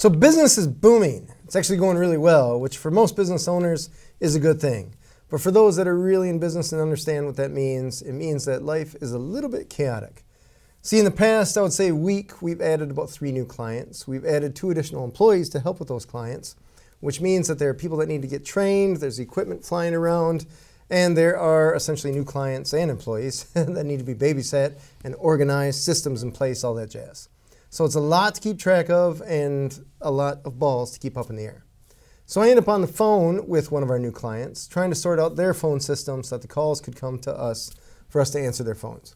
So business is booming. It's actually going really well, which for most business owners is a good thing. But for those that are really in business and understand what that means, it means that life is a little bit chaotic. See, in the past, I would say week, we've added about three new clients. We've added two additional employees to help with those clients, which means that there are people that need to get trained, there's equipment flying around, and there are essentially new clients and employees that need to be babysat and organized, systems in place, all that jazz. So it's a lot to keep track of and a lot of balls to keep up in the air. So I ended up on the phone with one of our new clients, trying to sort out their phone system so that the calls could come to us for us to answer their phones.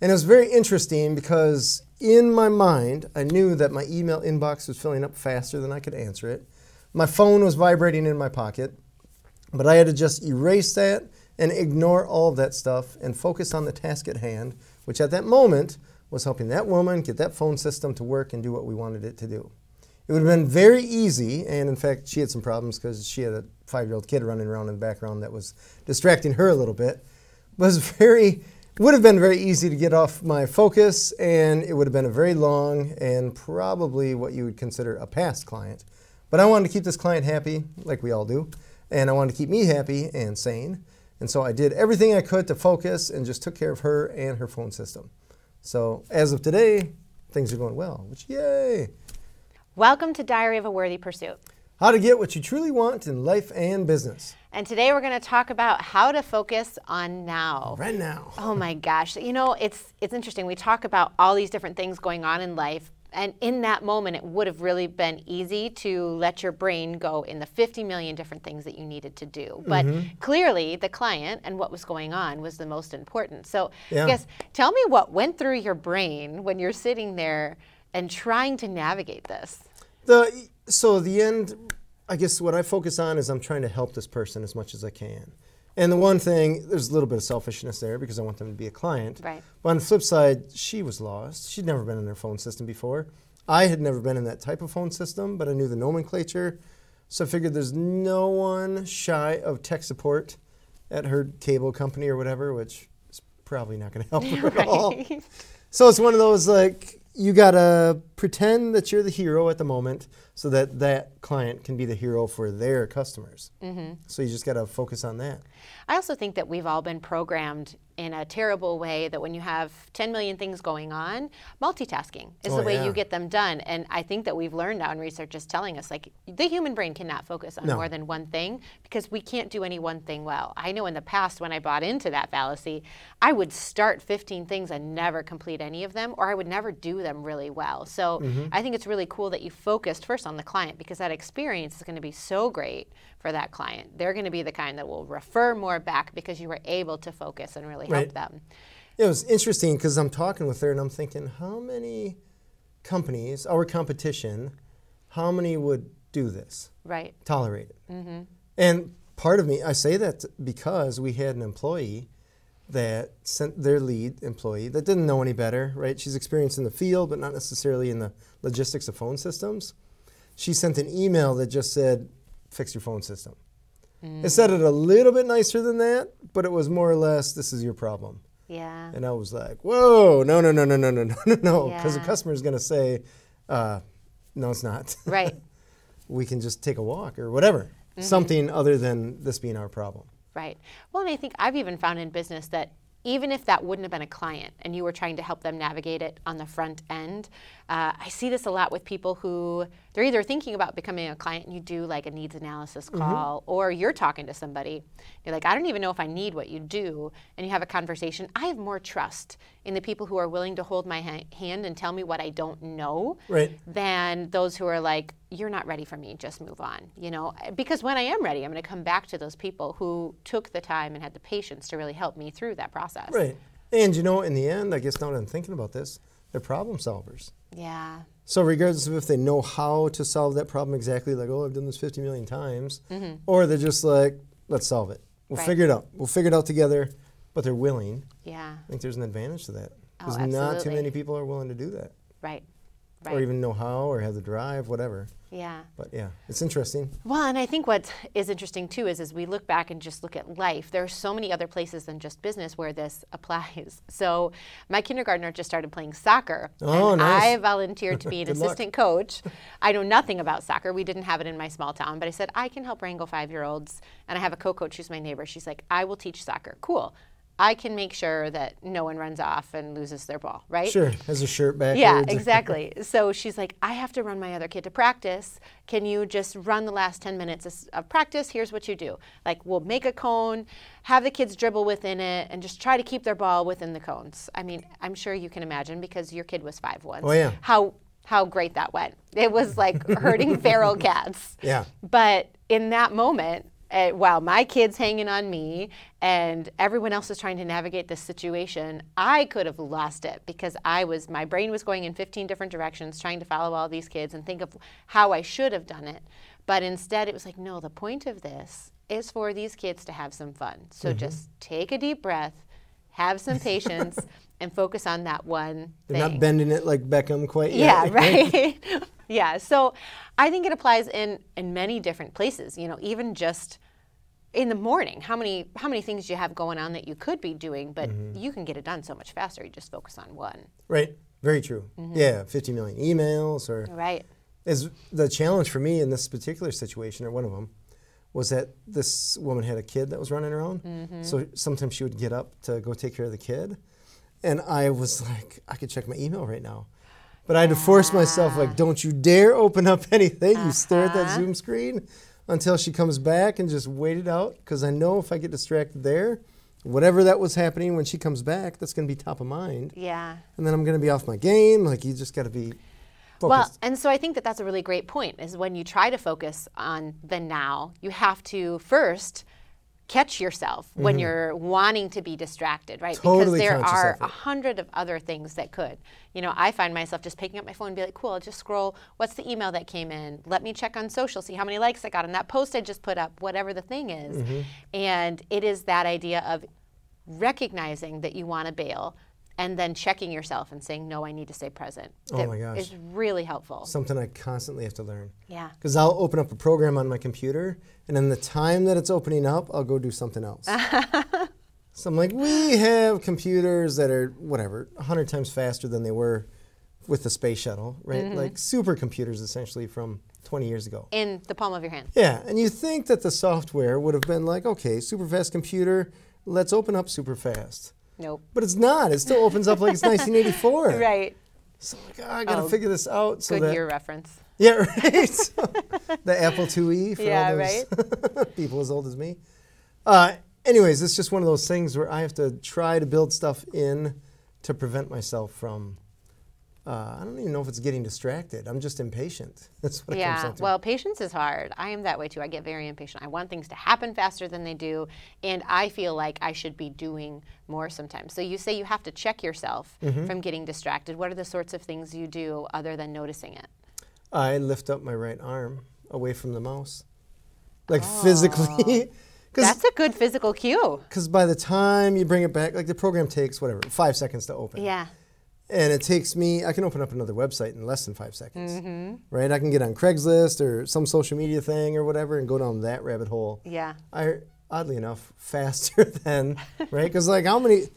And it was very interesting because in my mind, I knew that my email inbox was filling up faster than I could answer it. My phone was vibrating in my pocket, but I had to just erase that and ignore all of that stuff and focus on the task at hand, which at that moment was helping that woman get that phone system to work and do what we wanted it to do. It would have been very easy, and in fact, she had some problems because she had a five year old kid running around in the background that was distracting her a little bit. It was very would have been very easy to get off my focus, and it would have been a very long and probably what you would consider a past client. But I wanted to keep this client happy, like we all do, and I wanted to keep me happy and sane. And so I did everything I could to focus and just took care of her and her phone system. So as of today, things are going well, which yay! Welcome to Diary of a Worthy Pursuit. How to get what you truly want in life and business. And today we're going to talk about how to focus on now. Right now. Oh my gosh. You know, it's it's interesting. We talk about all these different things going on in life, and in that moment it would have really been easy to let your brain go in the 50 million different things that you needed to do. But mm-hmm. clearly the client and what was going on was the most important. So, yeah. I guess tell me what went through your brain when you're sitting there and trying to navigate this. The so the end I guess what I focus on is I'm trying to help this person as much as I can. And the one thing, there's a little bit of selfishness there because I want them to be a client. Right. But on the flip side, she was lost. She'd never been in their phone system before. I had never been in that type of phone system, but I knew the nomenclature. So I figured there's no one shy of tech support at her cable company or whatever, which is probably not going to help her right. at all. So it's one of those like, you gotta pretend that you're the hero at the moment so that that client can be the hero for their customers. Mm-hmm. So you just gotta focus on that. I also think that we've all been programmed in a terrible way that when you have 10 million things going on, multitasking is oh, the way yeah. you get them done. And I think that we've learned now, and research is telling us, like the human brain cannot focus on no. more than one thing because we can't do any one thing well. I know in the past when I bought into that fallacy, I would start 15 things and never complete any of them, or I would never do them really well. So mm-hmm. I think it's really cool that you focused first on the client because that experience is going to be so great for that client. They're going to be the kind that will refer more back because you were able to focus and really right. help them. It was interesting because I'm talking with her and I'm thinking, how many companies, our competition, how many would do this? Right. Tolerate it. Mm-hmm. And part of me, I say that because we had an employee that sent their lead employee that didn't know any better, right? She's experienced in the field, but not necessarily in the logistics of phone systems. She sent an email that just said, fix your phone system. Mm. It said it a little bit nicer than that, but it was more or less, this is your problem. Yeah. And I was like, whoa, no, no, no, no, no, no, no, no, no, because yeah. the customer is going to say, uh, no, it's not. Right. we can just take a walk or whatever, mm-hmm. something other than this being our problem. Right. Well, and I think I've even found in business that even if that wouldn't have been a client and you were trying to help them navigate it on the front end, uh, I see this a lot with people who they're either thinking about becoming a client and you do like a needs analysis mm-hmm. call, mm-hmm. or you're talking to somebody. You're like, I don't even know if I need what you do. And you have a conversation. I have more trust in the people who are willing to hold my ha- hand and tell me what I don't know right. than those who are like, you're not ready for me, just move on. You know, because when I am ready, I'm going to come back to those people who took the time and had the patience to really help me through that process. Right. And you know, in the end, I guess now that I'm thinking about this, they're problem solvers. Yeah. So regardless of if they know how to solve that problem exactly, like, oh, I've done this 50 million times, mm-hmm. or they're just like, let's solve it. We'll right. figure it out. We'll figure it out together, but they're willing. Yeah. I think there's an advantage to that. Because oh, not too many people are willing to do that. Right. Or even know how or have the drive, whatever. Yeah. But yeah, it's interesting. Well, and I think what is interesting too is as we look back and just look at life, there are so many other places than just business where this applies. So my kindergartner just started playing soccer. Oh, and nice. I volunteered to be an Good luck. assistant coach. I know nothing about soccer. We didn't have it in my small town, but I said, I can help wrangle five year olds. And I have a co coach who's my neighbor. She's like, I will teach soccer. Cool. I can make sure that no one runs off and loses their ball, right? Sure, has a shirt backwards. Yeah, exactly. so she's like, I have to run my other kid to practice. Can you just run the last 10 minutes of- of practice? Here's what you do. Like, we'll make a cone, have the kids dribble within it, and just try to keep their ball within the cones. I mean, I'm sure you can imagine because your kid was five once. Oh, yeah. How how great that went. It was like herding feral cats. Yeah. But in that moment, uh, while my kid's hanging on me and everyone else is trying to navigate this situation, I could have lost it because I was my brain was going in 15 different directions trying to follow all these kids and think of how I should have done it. But instead, it was like, no, the point of this is for these kids to have some fun. So just take a deep breath, have some patience, and focus on that one They're thing. not bending it like Beckham quite yet. Yeah, right. yeah. So I think it applies in in many different places. You know, even just in the morning, how many how many things do you have going on that you could be doing, but Mm-hmm. you can get it done so much faster. You just focus on one. Right. Very true. Yeah, 50 million emails or Right. is the challenge for me in this particular situation or one of them was that this woman had a kid that was running around. Mm-hmm. So sometimes she would get up to go take care of the kid. And I was like, I could check my email right now. But I had to force myself, like, don't you dare open up anything. You stare at that Uh-huh. Zoom screen until she comes back and just wait it out. Because I know if I get distracted there, whatever that was happening when she comes back, that's going to be top of mind. Yeah. And then I'm going to be off my game. Like, you just got to be Well, and so I think that that's a really great point is when you try to focus on the now, you have to first catch yourself when you're wanting to be distracted, right? Mm-hmm. Totally because there are a hundred of other things that could. You know, I find myself just picking up my phone and be like, cool, I'll just scroll. What's the email that came in? Let me check on social, see how many likes I got on that post I just put up, whatever the thing is. Mm-hmm. And it is that idea of recognizing that you want to bail and then checking yourself and saying, no, I need to stay present. Oh my gosh. is really helpful. something I constantly have to learn. Yeah. Because I'll open up a program on my computer, and in the time that it's opening up, I'll go do something else. so I'm like, we have computers that are whatever, 100 times faster than they were with the space shuttle, right? Mm-hmm. Like supercomputers essentially from 20 years ago. In the palm of your hand. Yeah, and you think that the software would have been like, okay, super fast computer, let's open up super fast. Nope. But it's not. It still opens up like it's 1984. Right. So I'm like, oh, I gotta Oh, figure this out. So Good that year reference. yeah, right. So, the Apple IIe for Yeah, all those people as old as me. Uh, anyways, it's just one of those things where I have to try to build stuff in to prevent myself from. Uh, I don't even know if it's getting distracted. I'm just impatient. That's what it comes down to. Yeah, well, patience is hard. I am that way too. I get very impatient. I want things to happen faster than they do, and I feel like I should be doing more sometimes. So you say you have to check yourself Mm-hmm. from getting distracted. What are the sorts of things you do other than noticing it? I lift up my right arm away from the mouse, like physically, because That's a good physical cue. Because by the time you bring it back, like the program takes whatever five seconds to open. Yeah. And it takes me i can open up another website in less than five seconds Mm-hmm. right i can get on craigslist or some social media thing or whatever and go down that rabbit hole Yeah. i oddly enough faster than right because like how many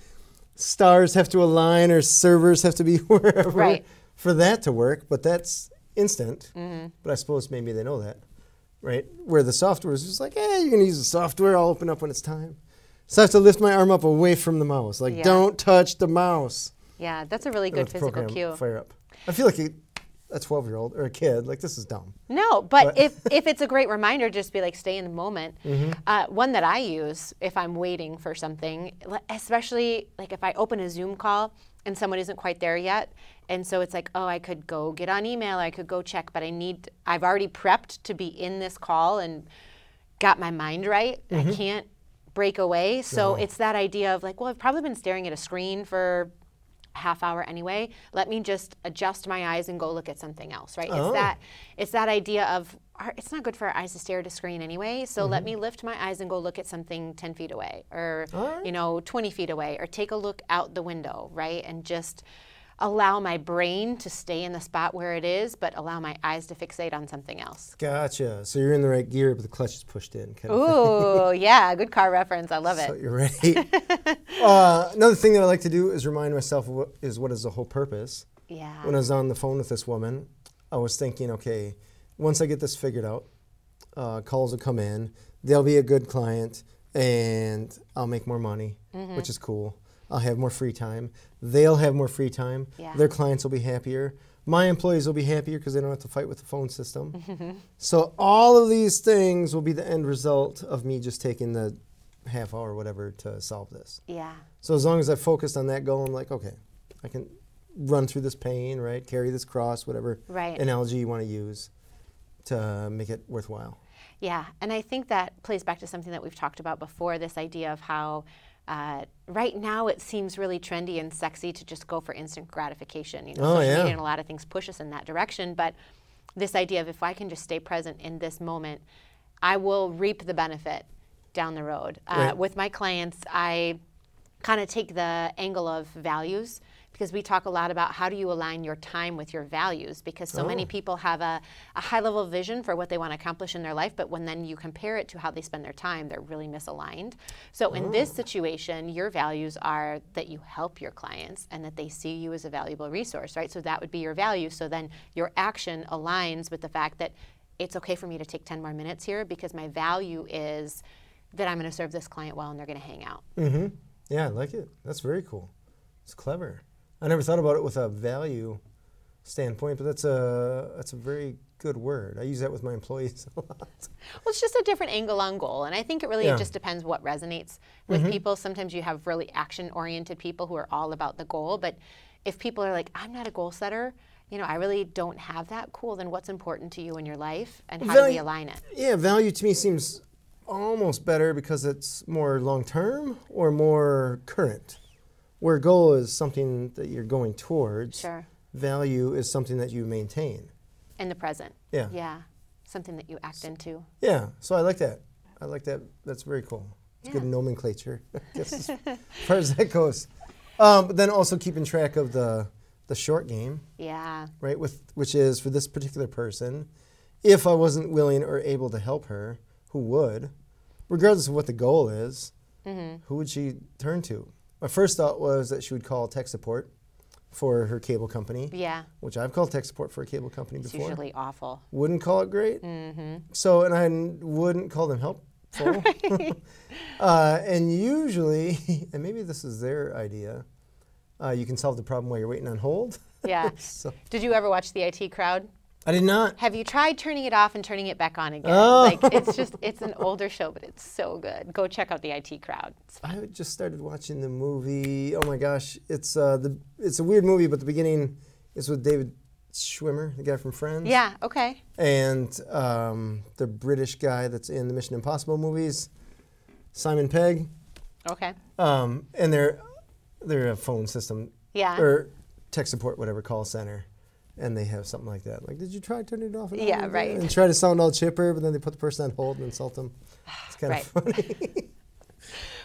stars have to align or servers have to be wherever Right. for that to work but that's instant Mm-hmm. but i suppose maybe they know that right where the software is just like hey you're going to use the software i'll open up when it's time so i have to lift my arm up away from the mouse like Yeah. don't touch the mouse Yeah. That's a really good physical program cue. Fire up. I feel like a, a 12 year old or a kid, like this is dumb. No, but What? if, if it's a great reminder, just be like, stay in the moment. Mm-hmm. Uh, one that I use if I'm waiting for something, le- especially like if I open a Zoom call and someone isn't quite there yet. And so it's like, oh, I could go get on email, I could go check, but I need, I've already prepped to be in this call and got my mind right. Mm-hmm. I can't break away. So it's that idea of like, well, I've probably been staring at a screen for half hour anyway let me just adjust my eyes and go look at something else right Oh. it's that it's that idea of our, it's not good for our eyes to stare at a screen anyway so let mm-hmm. me lift my eyes and go look at something 10 feet away or right. you know 20 feet away or take a look out the window right and just allow my brain to stay in the spot where it is, but allow my eyes to fixate on something else. Gotcha. So you're in the right gear, but the clutch is pushed in. Kind Ooh, yeah, good car reference. I love so it. you're ready. uh, another thing that I like to do is remind myself what is what is the whole purpose. Yeah. When I was on the phone with this woman, I was thinking, okay, once I get this figured out, uh, calls will come in, they'll be a good client, and I'll make more money, Mm-hmm. which is cool. I'll have more free time. They'll have more free time. Yeah. Their clients will be happier. My employees will be happier because they don't have to fight with the phone system. so all of these things will be the end result of me just taking the half hour or whatever to solve this. Yeah. So as long as I focused on that goal, I'm like, okay, I can run through this pain, right? Carry this cross, whatever Right. analogy you want to use to make it worthwhile. Yeah, and I think that plays back to something that we've talked about before this idea of how uh, right now it seems really trendy and sexy to just go for instant gratification. You know, Oh, social yeah. media and a lot of things push us in that direction. But this idea of if I can just stay present in this moment, I will reap the benefit down the road. Uh, Right. With my clients, I kind of take the angle of values because we talk a lot about how do you align your time with your values because so many Oh. people have a, a high level vision for what they want to accomplish in their life but when then you compare it to how they spend their time they're really misaligned so in this situation your values are that you help your clients and that they see you as a valuable resource right so that would be your value so then your action aligns with the fact that it's okay for me to take 10 more minutes here because my value is that i'm going to serve this client well and they're going to hang out Mm-hmm. Yeah, I like it. That's very cool. It's clever. I never thought about it with a value standpoint, but that's a that's a very good word. I use that with my employees a lot. Well, it's just a different angle on goal. And I think it really Yeah. just depends what resonates with mm-hmm. people. Sometimes you have really action oriented people who are all about the goal. But if people are like, I'm not a goal setter, you know, I really don't have that, cool, then what's important to you in your life and how do we align it? Yeah, value to me seems almost better because it's more long term or more current. Where goal is something that you're going towards. Sure. Value is something that you maintain. In the present. Yeah. Yeah. Something that you act into. Yeah, so I like that. I like that. That's very cool. It's good nomenclature, I guess, as far as that goes. Um, but then also keeping track of the the short game, Yeah. right? With which is for this particular person, if I wasn't willing or able to help her, who would, regardless of what the goal is, Mm-hmm. who would she turn to? My first thought was that she would call tech support for her cable company, Yeah. which I've called tech support for a cable company It's before usually awful. wouldn't call it great. Mm-hmm. So, and I wouldn't call them helpful. uh, and usually, and maybe this is their idea, uh, you can solve the problem while you're waiting on hold. Yeah. so, Did you ever watch the IT crowd? I did not. Have you tried turning it off and turning it back on again? Oh. Like it's just it's an older show, but it's so good. Go check out the IT crowd. I just started watching the movie. Oh my gosh, it's uh, the it's a weird movie, but the beginning is with David Schwimmer, the guy from Friends. Yeah, okay. And um, the British guy that's in the Mission Impossible movies, Simon Pegg. Okay. Um, and they're they're a phone system Yeah. or tech support, whatever, call center, and they have something like that. Like, did you try turning it off? And Yeah, again?" right. And try to sound all chipper, but then they put the person on hold and insult them. It's kind Right. of funny.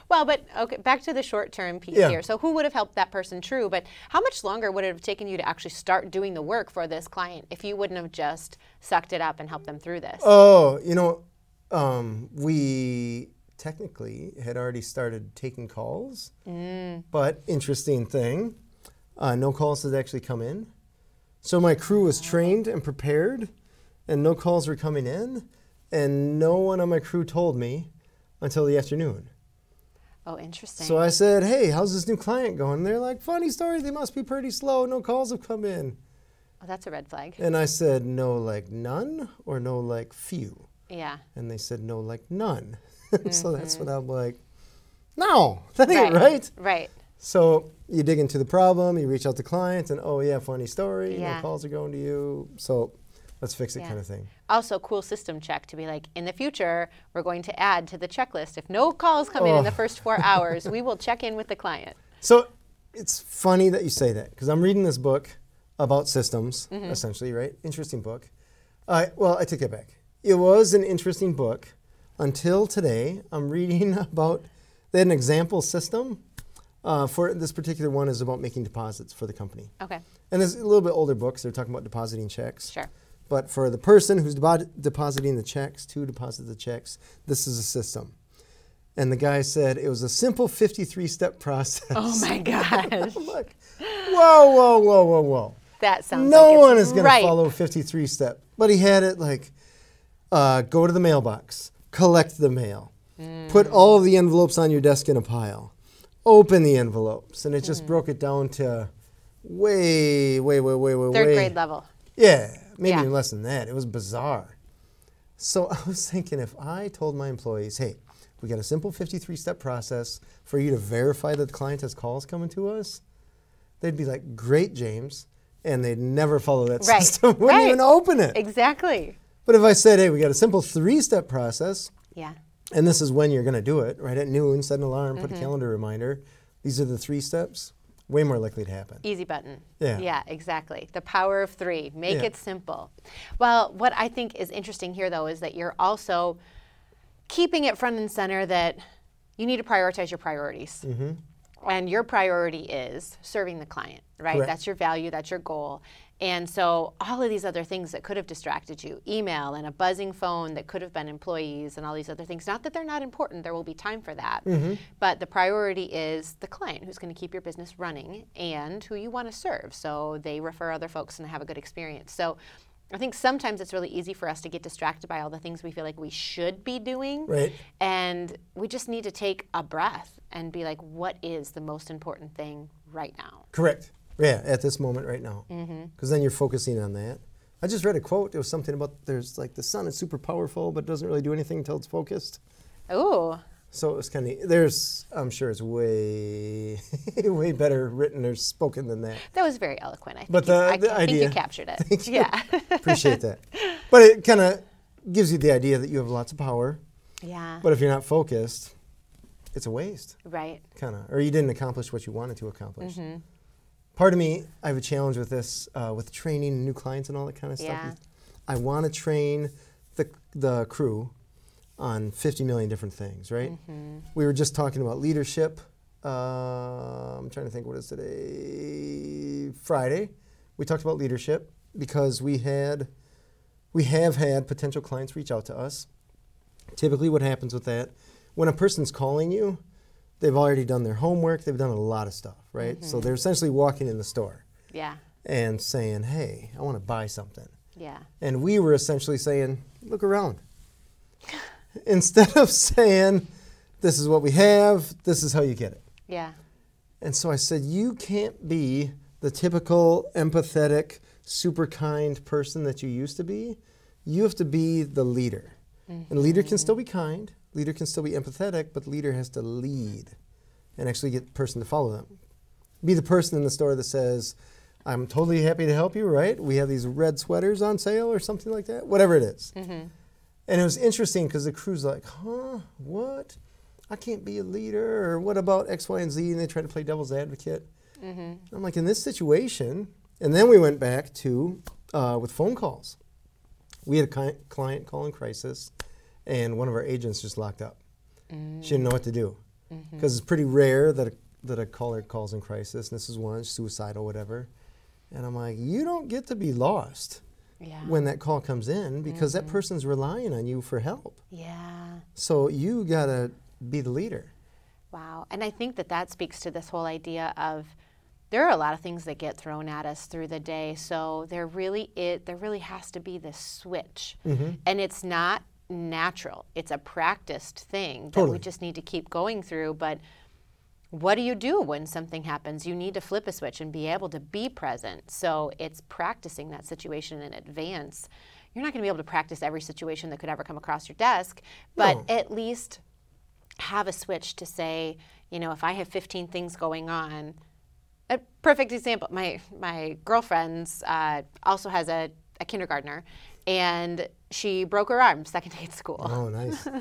Well, but okay, back to the short term piece Yeah. here. So who would have helped that person true, but how much longer would it have taken you to actually start doing the work for this client if you wouldn't have just sucked it up and helped them through this? oh, you know, um, we technically had already started taking calls, Mm. but interesting thing, uh, no calls had actually come in. So my crew was trained and prepared, and no calls were coming in, and no one on my crew told me until the afternoon. Oh, interesting. So I said, "Hey, how's this new client going?" They're like, "Funny story. They must be pretty slow. No calls have come in." oh, that's a red flag. And I said, "No, like none, or no, like few." Yeah. And they said, "No, like none." so that's mm-hmm. when I'm like, "No, that ain't Right. right." Right. So you dig into the problem, you reach out to clients, and oh yeah, funny story. Yeah. Calls are going to you. So let's fix it, Yeah. kind of thing. Also, cool system check to be like, in the future, we're going to add to the checklist. If no calls come in in the Oh. first four hours, we will check in with the client. So it's funny that you say that because I'm reading this book about systems, Mm-hmm. essentially, right? Interesting book. I well, I take it back. It was an interesting book until today. I'm reading about they had an example system Uh, for this particular one is about making deposits for the company. Okay. And it's a little bit older books. They're talking about depositing checks. Sure. But for the person who's depo- depositing the checks to deposit the checks, this is a system. And the guy said it was a simple 53 step process. Oh my gosh. Look, whoa, whoa, whoa, whoa, whoa. That sounds No like one is going to follow 53 step. But he had it like uh, go to the mailbox, collect the mail, Mm. put all of the envelopes on your desk in a pile, open the envelopes. And it just Mm. broke it down to way, way, way, way, way, Third way. grade level. Yeah, maybe Yeah. even less than that. It was bizarre. So I was thinking if I told my employees, hey, we got a simple 53 step process for you to verify that the client has calls coming to us, they'd be like, great, James. And they'd never follow that Right. system, wouldn't Right. even open it. Exactly. But if I said, hey, we got a simple three step process, Yeah. And this is when you're going to do it, right at noon, set an alarm, Mm-hmm. put a calendar reminder, these are the three steps, way more likely to happen. Easy button. Yeah. Yeah, exactly. The power of three. Make Yeah. it simple. Well, what I think is interesting here, though, is that you're also keeping it front and center that you need to prioritize your priorities. Mm-hmm. And your priority is serving the client, right? Correct. That's your value, that's your goal. And so all of these other things that could have distracted you, email and a buzzing phone that could have been employees and all these other things, not that they're not important, there will be time for that. Mm-hmm. But the priority is the client who's going to keep your business running and who you want to serve. So they refer other folks and have a good experience. So I think sometimes it's really easy for us to get distracted by all the things we feel like we should be doing. Right. And we just need to take a breath and be like, what is the most important thing right now? Correct. Yeah, at this moment right now. Because Mm-hmm. then you're focusing on that. I just read a quote. It was something about there's like the sun is super powerful, but it doesn't really do anything until it's focused. Oh. So it was kind of there's I'm sure it's way way better written or spoken than that. that was very eloquent. I think, But you, the- I, the I think you captured it. Thank you. Yeah. Appreciate that. But it kind of gives you the idea that you have lots of power, yeah. but if you're not focused, it's a waste. Right. kind of, or you didn't accomplish what you wanted to accomplish. Mm-hmm. Part of me, I have a challenge with this, uh, with training new clients and all that kind of Yeah. stuff. I want to train the the crew on 50 million different things, right? Mm-hmm. We were just talking about leadership. Uh, I'm trying to think what is today. Friday, we talked about leadership because we had, we have had potential clients reach out to us. Typically, what happens with that, when a person's calling you, they've already done their homework, they've done a lot of stuff, right? So mm-hmm. they're essentially walking in the store Yeah. and saying, hey, I want to buy something. Yeah. And we were essentially saying, look around. Instead of saying, this is what we have, this is how you get it. Yeah. And so I said, you can't be the typical empathetic, super kind person that you used to be. You have to be the leader. And leader can mm-hmm. still be kind, leader can still be empathetic, but leader has to lead and actually get the person to follow them. Be the person in the store that says, I'm totally happy to help you, right? We have these red sweaters on sale or something like that, whatever it is. And it was interesting because the crew's like, huh, what? I can't be a leader, or what about X, Y, and Z? And they try to play devil's advocate. I'm like, in this situation, and then we went back to uh, with phone calls. We had a client call in crisis, and one of our agents just locked up. She didn't know what to do mm-hmm. because it's pretty rare that a, that a caller calls in crisis. And this is one suicidal, whatever. And I'm like, you don't get to be lost Yeah. when that call comes in because that mm-hmm. person's relying on you for help. yeah. So you gotta be the leader. Wow. And I think that that speaks to this whole idea of there are a lot of things that get thrown at us through the day. So there really it there really has to be this switch. Mm-hmm. And it's not natural. It's a practiced thing that Totally. we just need to keep going through, but what do you do when something happens? You need to flip a switch and be able to be present. So it's practicing that situation in advance. You're not going to be able to practice every situation that could ever come across your desk, but No. at least have a switch to say, you know, if I have 15 things going on, a perfect example. My my girlfriend's uh, also has a, a kindergartner, and she broke her arm second day at school. Oh, nice.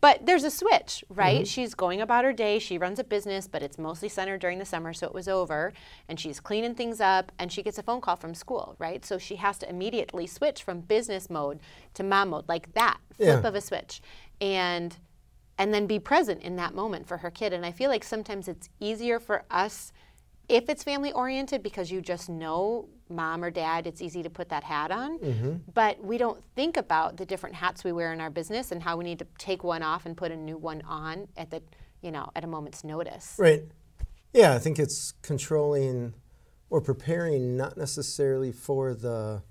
But there's a switch, right? Mm-hmm. She's going about her day. She runs a business, but it's mostly centered during the summer, so it was over. And she's cleaning things up, and she gets a phone call from school, right? So she has to immediately switch from business mode to mom mode, like that flip Yeah. of a switch. And and then be present in that moment for her kid. And I feel like sometimes it's easier for us if it's family oriented because you just know mom or dad, it's easy to put that hat on. Mm-hmm. But we don't think about the different hats we wear in our business and how we need to take one off and put a new one on at the, you know, at a moment's notice. Right. Yeah, I think it's controlling or preparing not necessarily for the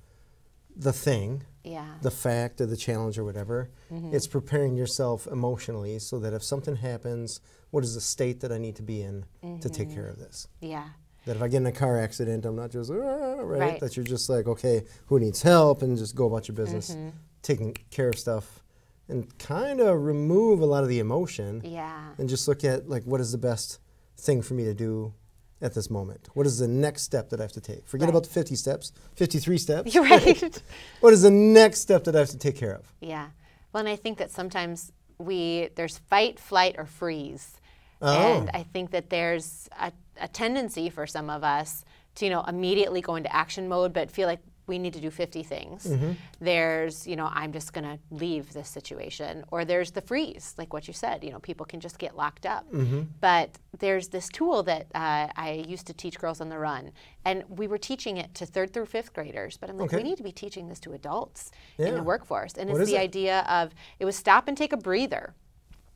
the thing, yeah. the fact or the challenge or whatever. Mm-hmm. It's preparing yourself emotionally so that if something happens, what is the state that I need to be in mm-hmm. to take care of this? Yeah. That if I get in a car accident, I'm not just, ah, right? right? That you're just like, okay, who needs help? And just go about your business, mm-hmm. taking care of stuff and kind of remove a lot of the emotion. Yeah. And just look at, like, what is the best thing for me to do at this moment? What is the next step that I have to take? Forget right. about the 50 steps, 53 steps. You're right. what is the next step that I have to take care of? Yeah. Well, and I think that sometimes we, there's fight, flight, or freeze. Oh. And I think that there's a, a tendency for some of us to, you know, immediately go into action mode, but feel like we need to do 50 things. Mm-hmm. There's, you know, I'm just going to leave this situation. Or there's the freeze, like what you said, you know, people can just get locked up. Mm-hmm. But there's this tool that uh, I used to teach girls on the run. And we were teaching it to third through fifth graders. But I'm like, okay. we need to be teaching this to adults yeah. in the workforce. And what it's the it? idea of it was stop and take a breather.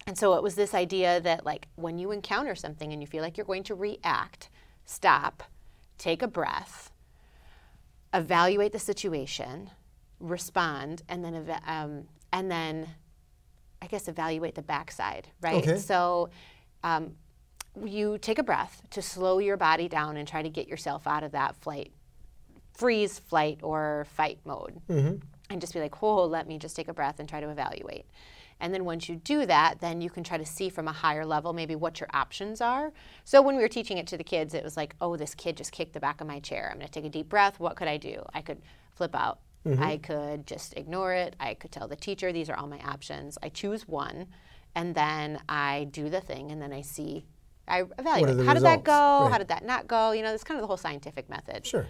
And so it was this idea that, like, when you encounter something and you feel like you're going to react, stop, take a breath evaluate the situation, respond, and then um, and then I guess evaluate the backside, right? Okay. So um, you take a breath to slow your body down and try to get yourself out of that flight, freeze, flight, or fight mode, mm-hmm. And just be like, "Oh, let me just take a breath and try to evaluate." And then once you do that, then you can try to see from a higher level maybe what your options are. So when we were teaching it to the kids, it was like, oh, this kid just kicked the back of my chair. I'm going to take a deep breath. What could I do? I could flip out. Mm-hmm. I could just ignore it. I could tell the teacher, these are all my options. I choose one, and then I do the thing, and then I see, I evaluate. How results? did that go? Right. How did that not go? You know, it's kind of the whole scientific method. Sure.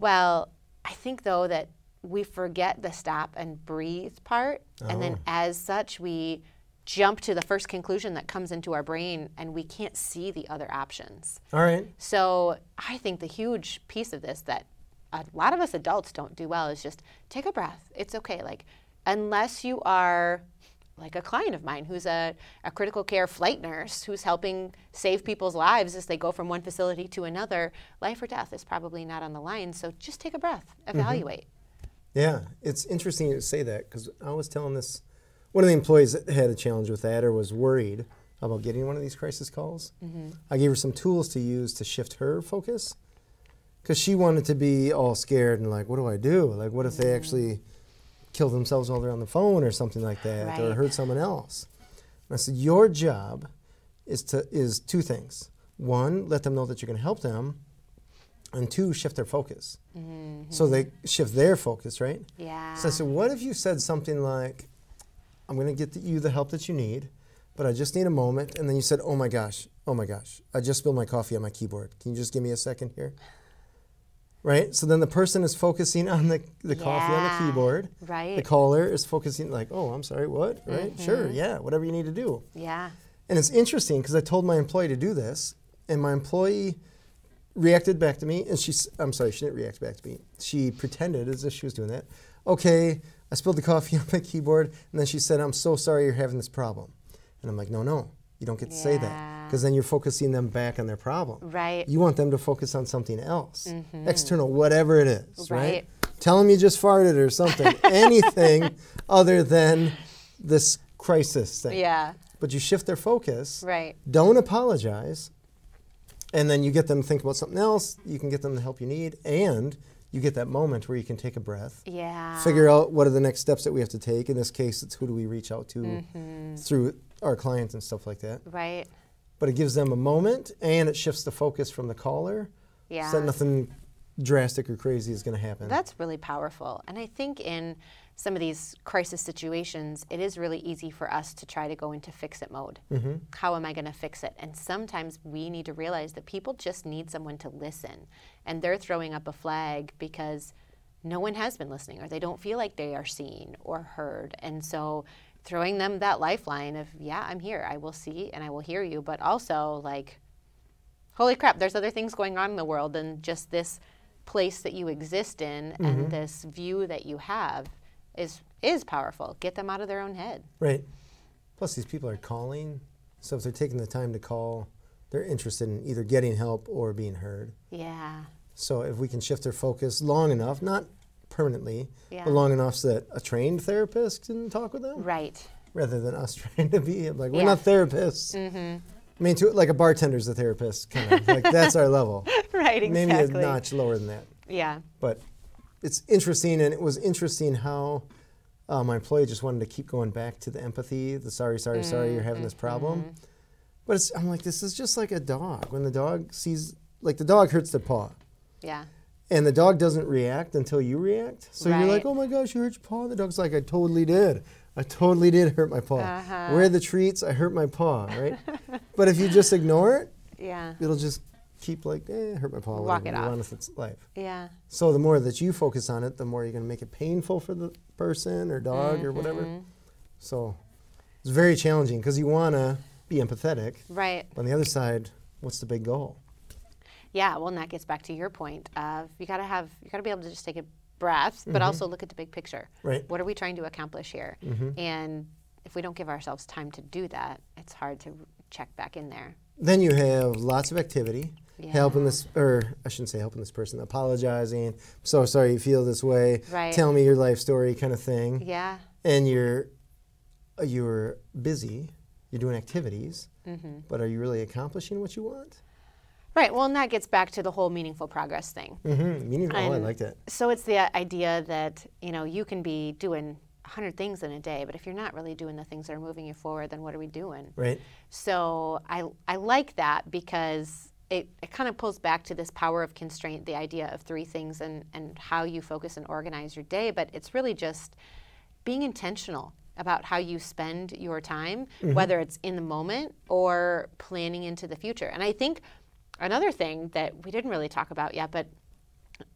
Well, I think though that we forget the stop and breathe part, oh. and then oh. as such we jump to the first conclusion that comes into our brain and we can't see the other options. All right. So I think the huge piece of this that a lot of us adults don't do well is just take a breath. It's okay. Like, unless you are like a client of mine who's a, a critical care flight nurse who's helping save people's lives as they go from one facility to another, life or death is probably not on the line. So just take a breath, mm-hmm. evaluate. Mm-hmm. Yeah, it's interesting to say that because I was telling this one of the employees that had a challenge with that or was worried about getting one of these crisis calls. Mm-hmm. I gave her some tools to use to shift her focus because she wanted to be all scared and like, what do I do? Like, what if mm-hmm. they actually kill themselves while they're on the phone or something like that right. or hurt someone else? And I said, your job is to is two things. One, let them know that you're going to help them, and two, shift their focus. Mm-hmm. So they shift their focus, right? Yeah. So I said, what if you said something like, I'm going to get the, you the help that you need, but I just need a moment. And then you said, oh my gosh, oh my gosh, I just spilled my coffee on my keyboard. Can you just give me a second here? Right? So then the person is focusing on the, the yeah. coffee on the keyboard. Right. The caller is focusing like, oh, I'm sorry, what? Right? Mm-hmm. Sure, yeah, whatever you need to do. Yeah. And it's interesting because I told my employee to do this, and my employee reacted back to me, and she's, I'm sorry, she didn't react back to me. She pretended as if she was doing that. Okay, I spilled the coffee on my keyboard, and then she said, I'm so sorry you're having this problem. And I'm like, no, no, you don't get to yeah. say that. Because then you're focusing them back on their problem. Right. You want them to focus on something else, mm-hmm. external, whatever it is, right? right? Tell them you just farted or something, anything other than this crisis thing. Yeah. But you shift their focus. Right. Don't apologize. And then you get them to think about something else. You can get them the help you need. And you get that moment where you can take a breath. Yeah. Figure out what are the next steps that we have to take. In this case, it's who do we reach out to mm-hmm. through our clients and stuff like that. Right. But it gives them a moment and it shifts the focus from the caller. Yeah. So that nothing drastic or crazy is going to happen. That's really powerful. And I think in some of these crisis situations, it is really easy for us to try to go into fix it mode. Mm-hmm. How am I going to fix it? And sometimes we need to realize that people just need someone to listen. And they're throwing up a flag because no one has been listening or they don't feel like they are seen or heard. And so throwing them that lifeline of, yeah, I'm here. I will see and I will hear you, but also like, holy crap, there's other things going on in the world than just this place that you exist in Mm-hmm. and this view that you have is is powerful. Get them out of their own head. Right. Plus, these people are calling, so if they're taking the time to call, they're interested in either getting help or being heard. Yeah. So if we can shift their focus long enough, not permanently, Yeah. but long enough so that a trained therapist can talk with them, Right. rather than us trying to be like we're Yeah. not therapists. Mm-hmm. I mean, to, like a bartender's a therapist, kind of like that's our level. right, exactly. Maybe a notch lower than that. Yeah. But it's interesting, and it was interesting how uh, my employee just wanted to keep going back to the empathy, the sorry, sorry, sorry, you're having this problem. But it's, I'm like, this is just like a dog. When the dog sees, like the dog hurts their paw, Yeah. and the dog doesn't react until you react. So you're like, oh my gosh, you hurt your paw. The dog's like, I totally did. I totally did hurt my paw. Uh-huh. Where are the treats? I hurt my paw, right? but if you just ignore it, Yeah. it'll just keep like, eh, hurt my paw. Walk it off. with its life. Yeah. So the more that you focus on it, the more you're going to make it painful for the person or dog or whatever. Mm-hmm. So it's very challenging because you want to be empathetic. Right. But on the other side, what's the big goal? Yeah, well, and that gets back to your point of you got to have you got to be able to just take a breath, but also look at the big picture. Right. What are we trying to accomplish here? And if we don't give ourselves time to do that, it's hard to check back in there. Then you have lots of activity, helping this, or I shouldn't say helping this person, apologizing. So sorry you feel this way. Right. Tell me your life story, kind of thing. Yeah. And you're you're busy. You're doing activities, Mm-hmm. but are you really accomplishing what you want? Right. Well, and that gets back to the whole meaningful progress thing. Mm-hmm. Meaning, oh, I And like that. So it's the idea that you know you can be doing hundred things in a day, but if you're not really doing the things that are moving you forward, then what are we doing? Right. So I, I like that because it, it kind of pulls back to this power of constraint, the idea of three things and, and how you focus and organize your day. But it's really just being intentional about how you spend your time, whether it's in the moment or planning into the future. And I think another thing that we didn't really talk about yet, but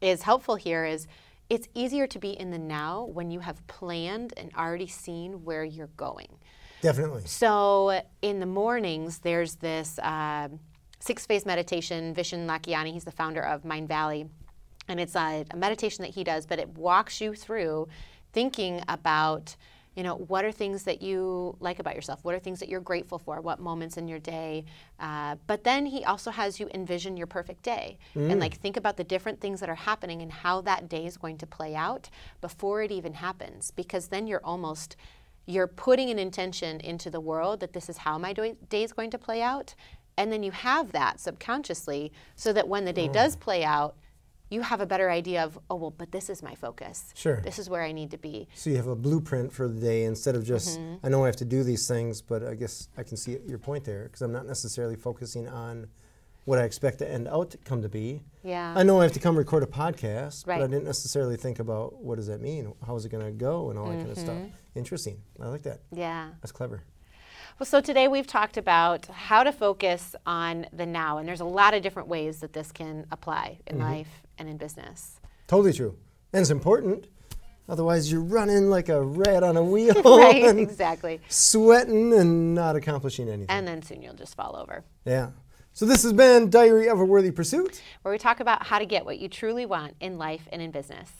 is helpful here is it's easier to be in the now when you have planned and already seen where you're going. Definitely. So in the mornings, there's this uh, six phase meditation. Vishen Lakhiani, he's the founder of Mindvalley. And it's a, a meditation that he does, but it walks you through thinking about, you know, what are things that you like about yourself? What are things that you're grateful for? What moments in your day? Uh, but then he also has you envision your perfect day and like think about the different things that are happening and how that day is going to play out before it even happens. Because then you're almost you're putting an intention into the world that this is how my day is going to play out and then you have that subconsciously so that when the day does play out you have a better idea of oh well but this is my focus Sure. this is where i need to be So you have a blueprint for the day instead of just, Mm-hmm. I know I have to do these things, but I guess I can see your point there because I'm not necessarily focusing on what I expect the end outcome to come to be. yeah I know I have to come record a podcast, but I didn't necessarily think about what does that mean? How's it going to go and all that kind of stuff. Mm-hmm. Interesting. I like that. yeah That's clever. well so today we've talked about how to focus on the now and there's a lot of different ways that this can apply in life and in business Totally true. And it's important. Otherwise, you're running like a rat on a wheel right exactly sweating and not accomplishing anything. and then soon you'll just fall over yeah. So this has been Diary of a Worthy Pursuit. where we talk about how to get what you truly want in life and in business